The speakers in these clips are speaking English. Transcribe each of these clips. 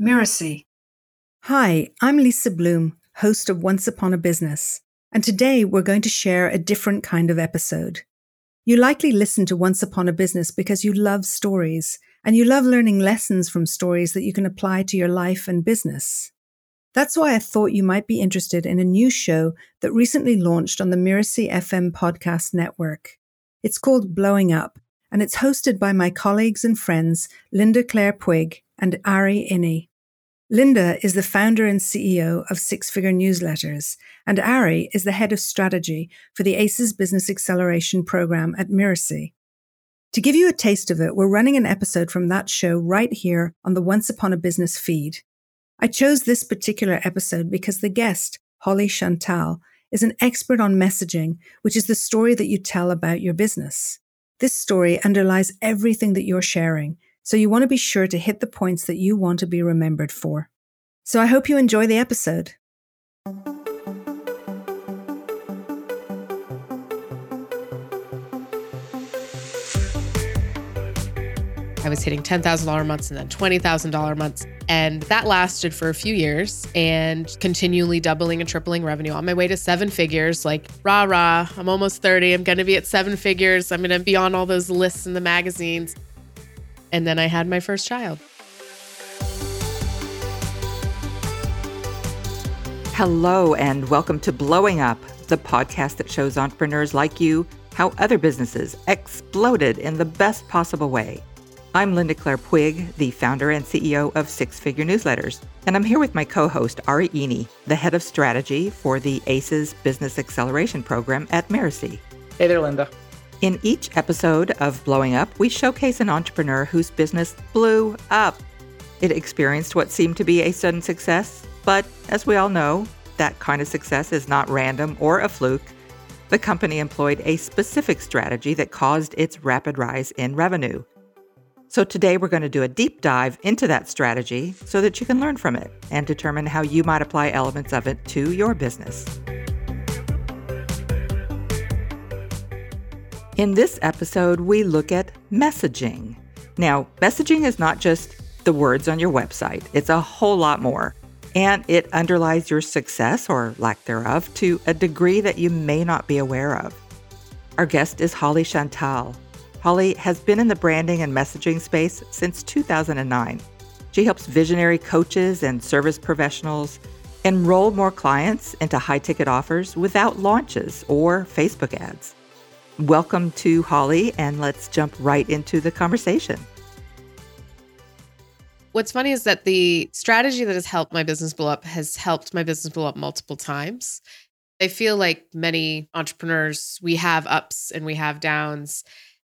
Mirasee. Hi, I'm Lisa Bloom, host of Once Upon a Business, and today we're going to share a different kind of episode. You likely listen to Once Upon a Business because you love stories and you love learning lessons from stories that you can apply to your life and business. That's why I thought you might be interested in a new show that recently launched on the Mirasee FM podcast network. It's called Blowing Up, and it's hosted by my colleagues and friends Linda Claire Puig and Ari Iny. Linda is the founder and CEO of Six Figure Newsletters, and Ari is the head of strategy for the ACES Business Acceleration Program at Mirasee. To give you a taste of it, we're running an episode from that show right here on the Once Upon a Business feed. I chose this particular episode because the guest, Holly Chantal, is an expert on messaging, which is the story that you tell about your business. This story underlies everything that you're sharing so you want to be sure to hit the points that you want to be remembered for. So I hope you enjoy the episode. I was hitting $10,000 months and then $20,000 months. And that lasted for a few years and continually doubling and tripling revenue on my way to seven figures. Like, rah, rah, I'm almost 30. I'm going to be at seven figures. I'm going to be on all those lists in the magazines. And then I had my first child. Hello, and welcome to Blowing Up, the podcast that shows entrepreneurs like you how other businesses exploded in the best possible way. I'm Linda Claire Puig, the founder and CEO of Six Figure Newsletters, and I'm here with my co host, Ari Iny, the head of strategy for the ACES Business Acceleration Program at Mirasee. Hey there, Linda. In each episode of Blowing Up, we showcase an entrepreneur whose business blew up. It experienced what seemed to be a sudden success, but as we all know, that kind of success is not random or a fluke. The company employed a specific strategy that caused its rapid rise in revenue. So today we're going to do a deep dive into that strategy so that you can learn from it and determine how you might apply elements of it to your business. In this episode, we look at messaging. Now, messaging is not just the words on your website, it's a whole lot more. And it underlies your success or lack thereof to a degree that you may not be aware of. Our guest is Holly Chantal. Holly has been in the branding and messaging space since 2009. She helps visionary coaches and service professionals enroll more clients into high ticket offers without launches or Facebook ads. Welcome to Holly, and let's jump right into the conversation. What's funny is that the strategy that has helped my business blow up has helped my business blow up multiple times. I feel like many entrepreneurs, we have ups and we have downs.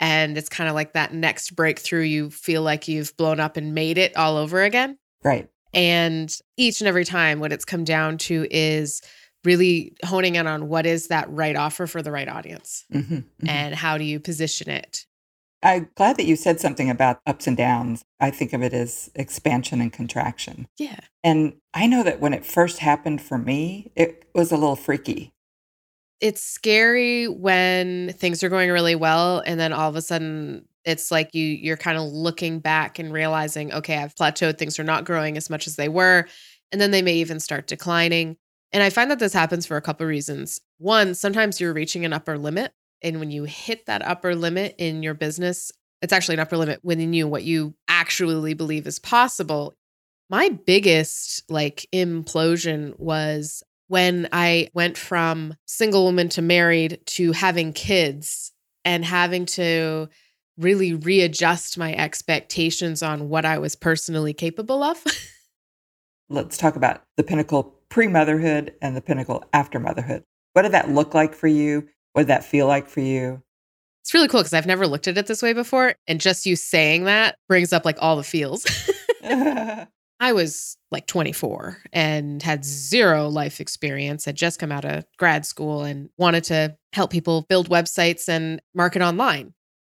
And it's kind of like that next breakthrough, you feel like you've blown up and made it all over again. Right. And each and every time, what it's come down to is really honing in on what is that right offer for the right audience mm-hmm, mm-hmm. and how do you position it. I'm glad that you said something about ups and downs. I think of it as expansion and contraction. Yeah. And I know that when it first happened for me, it was a little freaky. It's scary when things are going really well and then all of a sudden it's like you you're kind of looking back and realizing, okay, I've plateaued, things are not growing as much as they were, and then they may even start declining. And I find that this happens for a couple of reasons. One, sometimes you're reaching an upper limit. And when you hit that upper limit in your business, it's actually an upper limit within you, what you actually believe is possible. My biggest like implosion was when I went from single woman to married to having kids and having to really readjust my expectations on what I was personally capable of. Let's talk about the pinnacle pre motherhood and the pinnacle after motherhood. What did that look like for you? What did that feel like for you? It's really cool because I've never looked at it this way before. And just you saying that brings up like all the feels. I was like 24 and had zero life experience, had just come out of grad school and wanted to help people build websites and market online.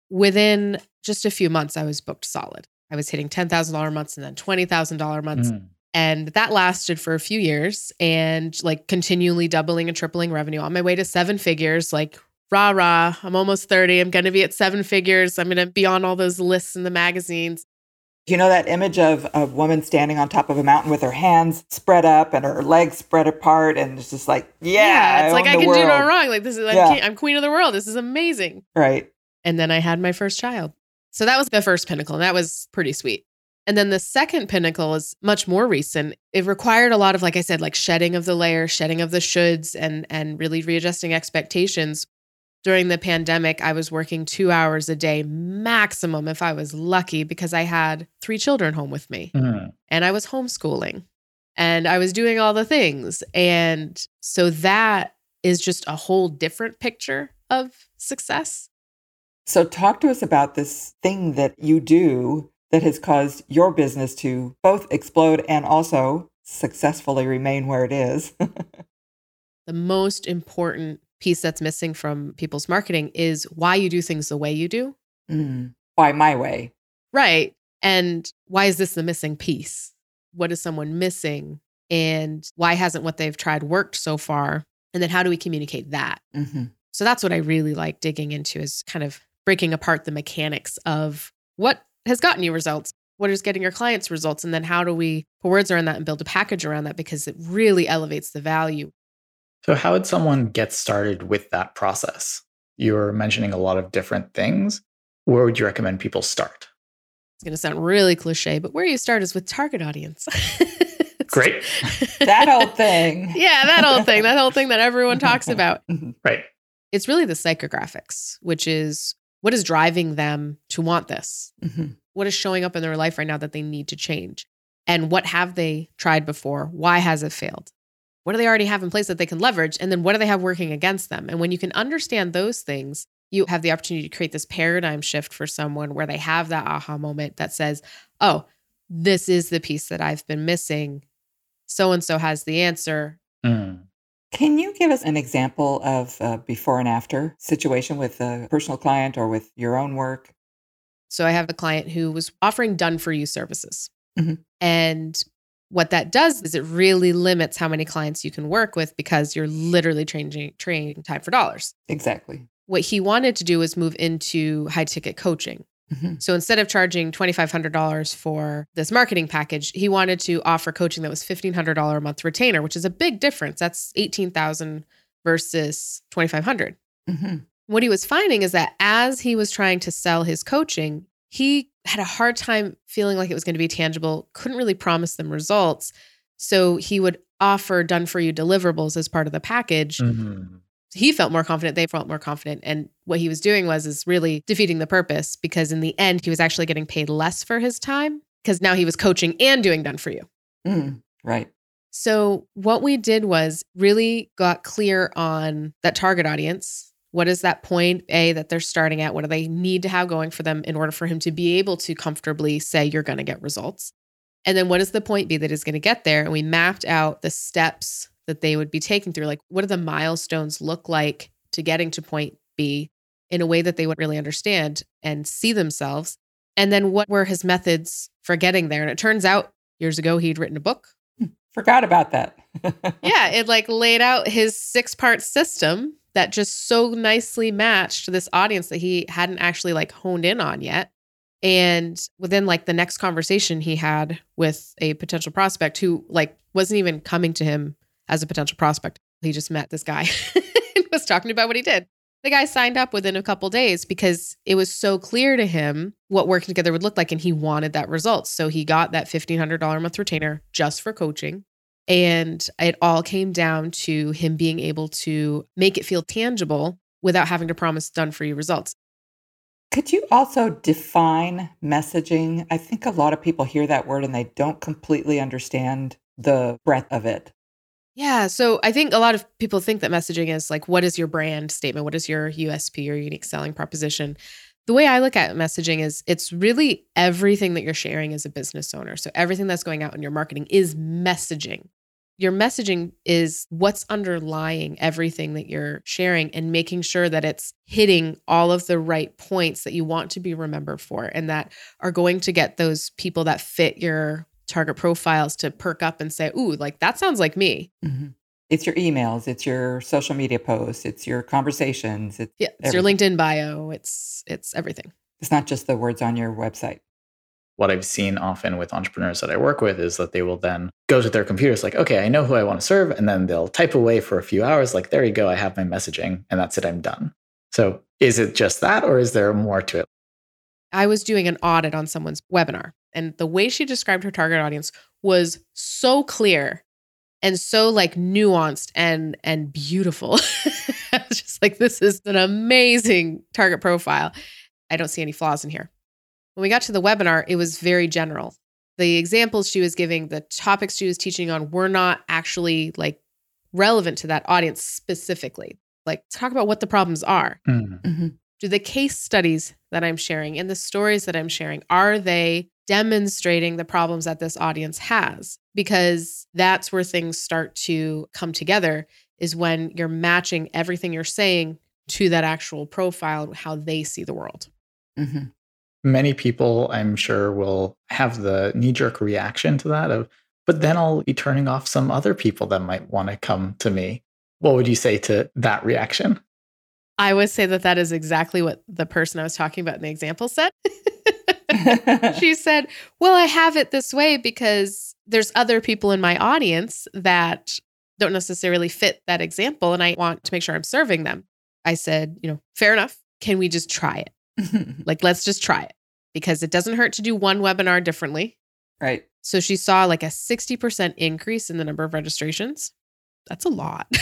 Within just a few months, I was booked solid. I was hitting $10,000 months and then $20,000 months. Mm. And that lasted for a few years and like continually doubling and tripling revenue on my way to seven figures. Like, rah, rah, I'm almost 30. I'm going to be at seven figures. I'm going to be on all those lists in the magazines. You know that image of a woman standing on top of a mountain with her hands spread up and her legs spread apart, and it's just like, yeah, it's I like I can do no world. wrong. Like this is Yeah. I'm queen of the world. This is amazing. Right. And then I had my first child. So that was the first pinnacle, and that was pretty sweet. And then the second pinnacle is much more recent. It required a lot of, like I said, like shedding of the layers, shedding of the shoulds, and and really readjusting expectations. During the pandemic, I was working two hours a day maximum if I was lucky because I had three children home with me Mm. and I was homeschooling and I was doing all the things. And so that is just a whole different picture of success. So, talk to us about this thing that you do that has caused your business to both explode and also successfully remain where it is. The most important piece that's missing from people's marketing is why you do things the way you do. Mm. Why my way? Right. And why is this the missing piece? What is someone missing? And why hasn't what they've tried worked so far? And then how do we communicate that? hmm So that's what I really like digging into is kind of breaking apart the mechanics of what has gotten you results, what is getting your clients results, and then how do we put words around that and build a package around that because it really elevates the value. So, how would someone get started with that process? You're mentioning a lot of different things. Where would you recommend people start? It's going to sound really cliche, but where you start is with target audience. Great. That old thing. yeah, that old thing, that whole thing that everyone talks about. Mhm. Right. It's really the psychographics, which is what is driving them to want this? Mhm. what is showing up in their life right now that they need to change? And what have they tried before? Why has it failed? What do they already have in place that they can leverage? And then what do they have working against them? And when you can understand those things you have the opportunity to create this paradigm shift for someone where they have that aha moment that says oh this is the piece that i've been missing. So and so has the answer. Mm. Can you give us an example of a before and after situation with a personal client or with your own work? So I have a client who was offering done for you services. Mhm. And what that does is it really limits how many clients you can work with because you're literally trading trading time for dollars. Exactly. What he wanted to do was move into high ticket coaching. Mhm. So instead of charging $2500 for this marketing package, he wanted to offer coaching that was $1500 a month retainer, which is a big difference. That's 18,000 versus 2500. Mhm. What he was finding is that as he was trying to sell his coaching, he had a hard time feeling like it was going to be tangible, couldn't really promise them results. So he would offer done for you deliverables as part of the package. Mhm. He felt more confident, they felt more confident. And what he was doing was is really defeating the purpose because in the end he was actually getting paid less for his time because now he was coaching and doing done for you. Mm. Right. So, what we did was really got clear on that target audience. What is that point A that they're starting at? What do they need to have going for them in order for him to be able to comfortably say, you're going to get results? And then what is the point B that is going to get there? And we mapped out the steps that they would be taking through. Like, what do the milestones look like to getting to point B in a way that they would really understand and see themselves? And then what were his methods for getting there? And it turns out years ago, he'd written a book hmm, Forgot about that. yeah, it like laid out his six part system that just so nicely matched this audience that he hadn't actually like honed in on yet. And within like the next conversation he had with a potential prospect who like wasn't even coming to him as a potential prospect, he just met this guy and was talking about what he did. The guy signed up within a couple days because it was so clear to him what working together would look like and he wanted that result. So he got that $1500 a month retainer just for coaching. And it all came down to him being able to make it feel tangible without having to promise done for you results. Could you also define messaging? I think a lot of people hear that word and they don't completely understand the breadth of it. Yeah. So I think a lot of people think that messaging is like, what is your brand statement? What is your USP or unique selling proposition? The way I look at messaging is it's really everything that you're sharing as a business owner. So everything that's going out in your marketing is messaging. Your messaging is what's underlying everything that you're sharing and making sure that it's hitting all of the right points that you want to be remembered for and that are going to get those people that fit your target profiles to perk up and say, Ooh, like that sounds like me. Mhm. It's your emails, it's your social media posts, it's your conversations. It's, Yeah, it's your LinkedIn bio. It's it's everything. it's not just the words on your website. what I've seen often with entrepreneurs that I work with is that they will then go to their computers, like, okay, I know who I want to serve. And then they'll type away for a few hours, like, there you go, I have my messaging, and that's it, I'm done. So is it just that, or is there more to it? I was doing an audit on someone's webinar, and the way she described her target audience was so clear and so like nuanced and and beautiful. I was just like, this is an amazing target profile. I don't see any flaws in here. When we got to the webinar, it was very general. The examples she was giving, the topics she was teaching on were not actually like relevant to that audience specifically. Like, talk about what the problems are. Mm. Mm-hmm. Do the case studies that I'm sharing and the stories that I'm sharing, are they demonstrating the problems that this audience has? Because that's where things start to come together, is when you're matching everything you're saying to that actual profile, how they see the world. Mm-hmm. Many people, I'm sure, will have the knee jerk reaction to that of, but then I'll be turning off some other people that might want to come to me. What would you say to that reaction? I would say that that is exactly what the person I was talking about in the example said. she said, Well, I have it this way because there's other people in my audience that don't necessarily fit that example. And I want to make sure I'm serving them. I said, You know, fair enough. Can we just try it? Like, let's just try it because it doesn't hurt to do one webinar differently. right. So she saw like a 60% increase in the number of registrations. That's a lot.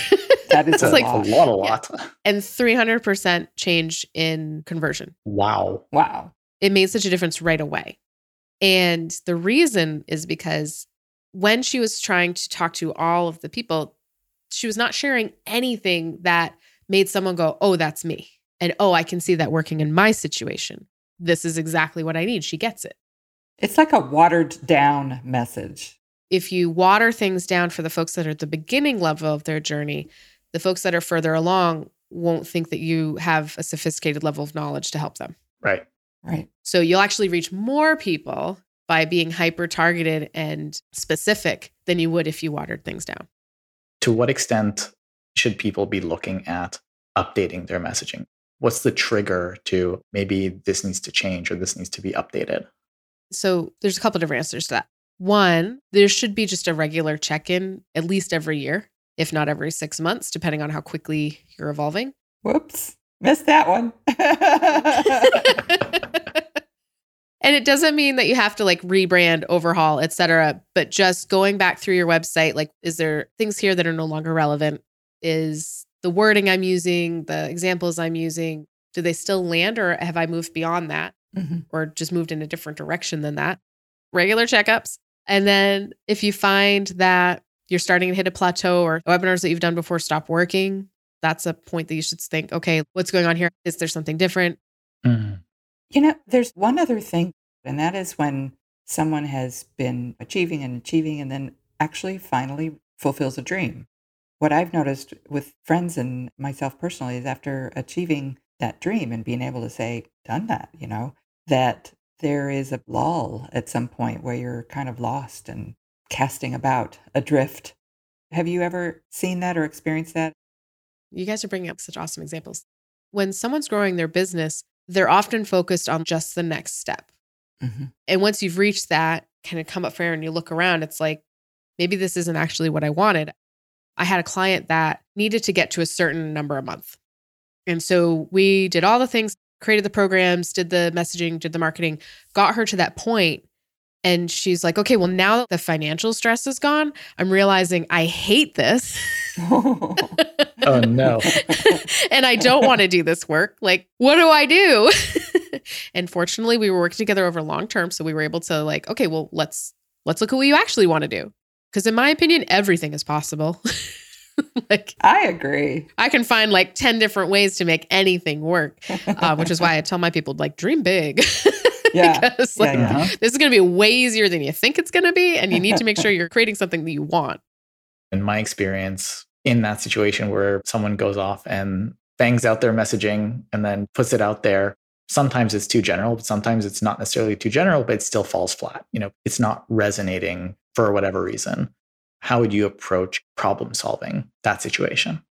That is It's a like- a lot. lot, a lot. and 300% change in conversion. Wow. Wow. It made such a difference right away. And the reason is because when she was trying to talk to all of the people, she was not sharing anything that made someone go, Oh, that's me. And oh, I can see that working in my situation. This is exactly what I need. She gets it. It's like a watered down message. If you water things down for the folks that are at the beginning level of their journey, the folks that are further along won't think that you have a sophisticated level of knowledge to help them. Right. Right. So you'll actually reach more people by being hyper targeted and specific than you would if you watered things down. To what extent should people be looking at updating their messaging? What's the trigger to maybe this needs to change or this needs to be updated? So there's a couple different answers to that. One, there should be just a regular check in at least every year, if not every six months, depending on how quickly you're evolving. Whoops. Missed that one. and it doesn't mean that you have to like rebrand, overhaul, et cetera, but just going back through your website, like, is there things here that are no longer relevant? Is the wording I'm using, the examples I'm using, do they still land or have I moved beyond that Mhm. or just moved in a different direction than that? Regular checkups. And then if you find that you're starting to hit a plateau or webinars that you've done before stop working, that's a point that you should think, okay, what's going on here? Is there something different? Mm. You know, there's one other thing, and that is when someone has been achieving and achieving and then actually finally fulfills a dream. What I've noticed with friends and myself personally is after achieving that dream and being able to say, done that, you know, that there is a lull at some point where you're kind of lost and casting about adrift. Have you ever seen that or experienced that? You guys are bringing up such awesome examples. When someone's growing their business, they're often focused on just the next step. hmm And once you've reached that, kind of come up for air and you look around, it's like, maybe this isn't actually what I wanted. I had a client that needed to get to a certain number a month. And so we did all the things, created the programs, did the messaging, did the marketing, got her to that point. And she's like, okay, well, now that the financial stress is gone, I'm realizing I hate this. Oh, no. and I don't want to do this work. Like, what do I do? and fortunately, we were working together over long term, so we were able to like, okay, well, let's let's look at what you actually want to do. Because in my opinion, everything is possible. like, I agree. I can find like ten different ways to make anything work, uh, which is why I tell my people like, dream big. Yeah. because like Yeah, Uh-huh. this is going to be way easier than you think it's going to be, and you need to make sure you're creating something that you want. In my experience, in that situation where someone goes off and bangs out their messaging and then puts it out there, sometimes it's too general, but sometimes it's not necessarily too general, but it still falls flat. You know, it's not resonating for whatever reason. How would you approach problem solving that situation?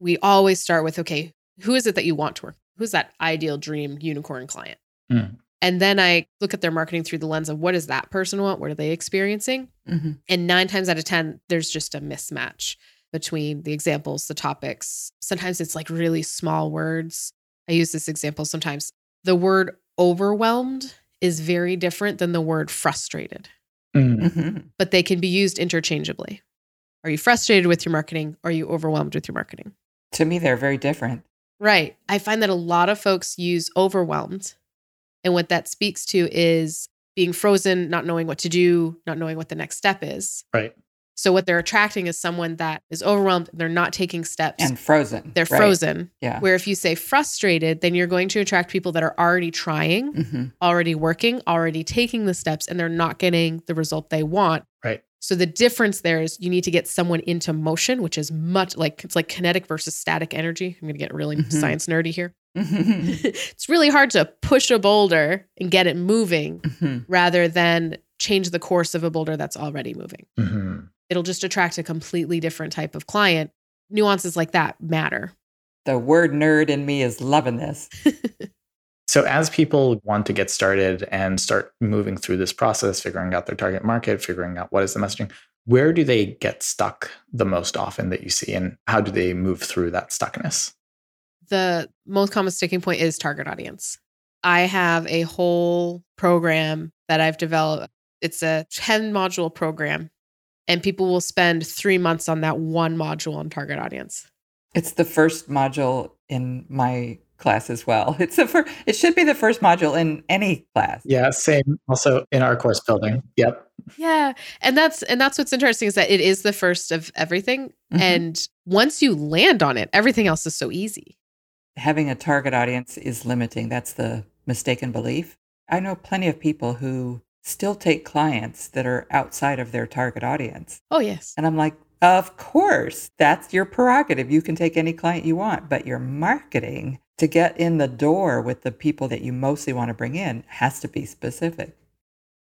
we always start with okay, who is it that you want to work? Who's that ideal dream unicorn client? Mm. And then I look at their marketing through the lens of what does that person want? What are they experiencing? Mhm. And nine times out of 10, there's just a mismatch between the examples, the topics. Sometimes it's like really small words. I use this example sometimes. The word overwhelmed is very different than the word frustrated, Mm. Mhm. but they can be used interchangeably. Are you frustrated with your marketing? Or are you overwhelmed with your marketing? To me, they're very different. Right. I find that a lot of folks use overwhelmed. And what that speaks to is being frozen, not knowing what to do, not knowing what the next step is. Right. So what they're attracting is someone that is overwhelmed, they're not taking steps. And frozen. they're right. frozen. Yeah. Where if you say frustrated, then you're going to attract people that are already trying, hmm already working, already taking the steps, and they're not getting the result they want. Right. So the difference there is you need to get someone into motion, which is much like it's like kinetic versus static energy. I'm going to get really Mhm. science nerdy here. It's really hard to push a boulder and get it moving hmm rather than change the course of a boulder that's already moving. hmm It'll just attract a completely different type of client. Nuances like that matter. The word nerd in me is loving this. So, as people want to get started and start moving through this process, figuring out their target market, figuring out what is the messaging, where do they get stuck the most often that you see, and how do they move through that stuckness? The most common sticking point is target audience. I have a whole program that I've developed. It's a 10 module program, and people will spend three months on that one module on target audience. It's the first module in my class as well. It's the fir- it should be the first module in any class. Yeah, same. Also in our course building. Yep. Yeah. And that's and that's what's interesting is that it is the first of everything. Mhm. And once you land on it, everything else is so easy. Having a target audience is limiting. That's the mistaken belief. I know plenty of people who still take clients that are outside of their target audience. Oh yes. And I'm like, of course, that's your prerogative. You can take any client you want, but your marketing to get in the door with the people that you mostly want to bring in has to be specific.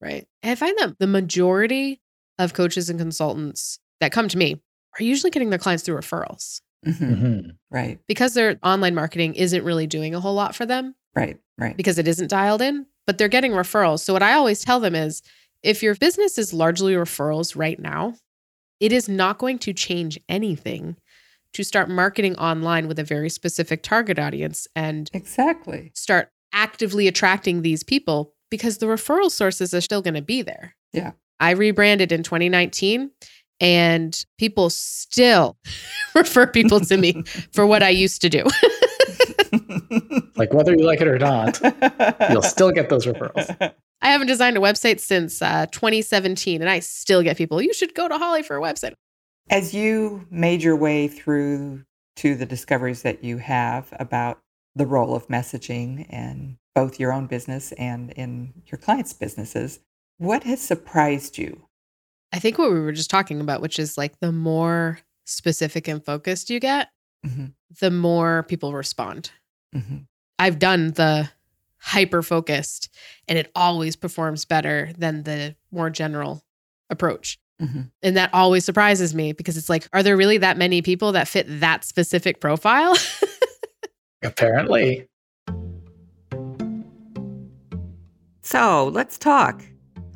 Right. And I find that the majority of coaches and consultants that come to me are usually getting their clients through referrals Mhm. hmm Right, because their online marketing isn't really doing a whole lot for them right, right. because it isn't dialed in, but they're getting referrals. So what I always tell them is if your business is largely referrals right now, it is not going to change anything to start marketing online with a very specific target audience and Exactly. start actively attracting these people because the referral sources are still going to be there. Yeah. I rebranded in 2019 and people still refer people to me for what I used to do. Like whether you like it or not, you'll still get those referrals. I haven't designed a website since uh, 2017 and I still get people, you should go to Holly for a website. As you made your way through to the discoveries that you have about the role of messaging in both your own business and in your clients' businesses, what has surprised you? I think what we were just talking about, which is like the more specific and focused you get, Mhm, the more people respond. mhm. I've done the hyper focused and it always performs better than the more general approach. Mhm. And that always surprises me because it's like, are there really that many people that fit that specific profile? Apparently. So let's talk.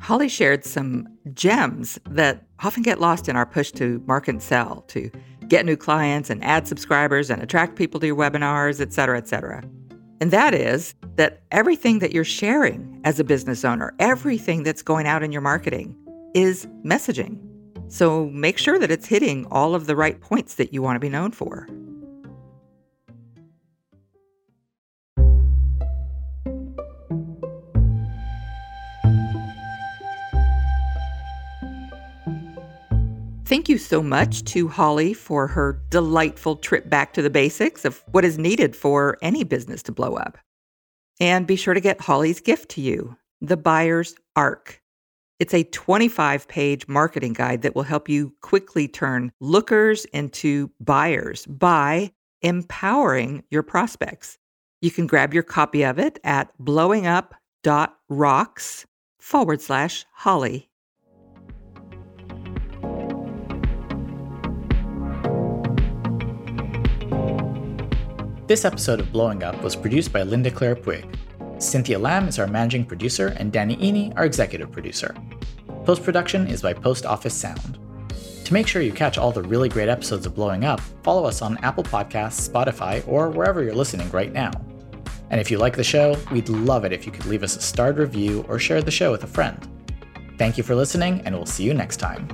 Holly shared some gems that often get lost in our push to market and sell, to get new clients and add subscribers and attract people to your webinars, et cetera, et cetera. And that is that everything that you're sharing as a business owner, everything that's going out in your marketing is messaging. So make sure that it's hitting all of the right points that you want to be known for. Thank you so much to Holly for her delightful trip back to the basics of what is needed for any business to blow up. And be sure to get Holly's gift to you the Buyer's Arc. It's a 25 page marketing guide that will help you quickly turn lookers into buyers by empowering your prospects. You can grab your copy of it at blowingup.rocks forward slash Holly. This episode of Blowing Up was produced by Linda Claire Puig. Cynthia Lamb is our managing producer, and Danny Iny, our executive producer. Post production is by Post Office Sound. To make sure you catch all the really great episodes of Blowing Up, follow us on Apple Podcasts, Spotify, or wherever you're listening right now. And if you like the show, we'd love it if you could leave us a starred review or share the show with a friend. Thank you for listening, and we'll see you next time.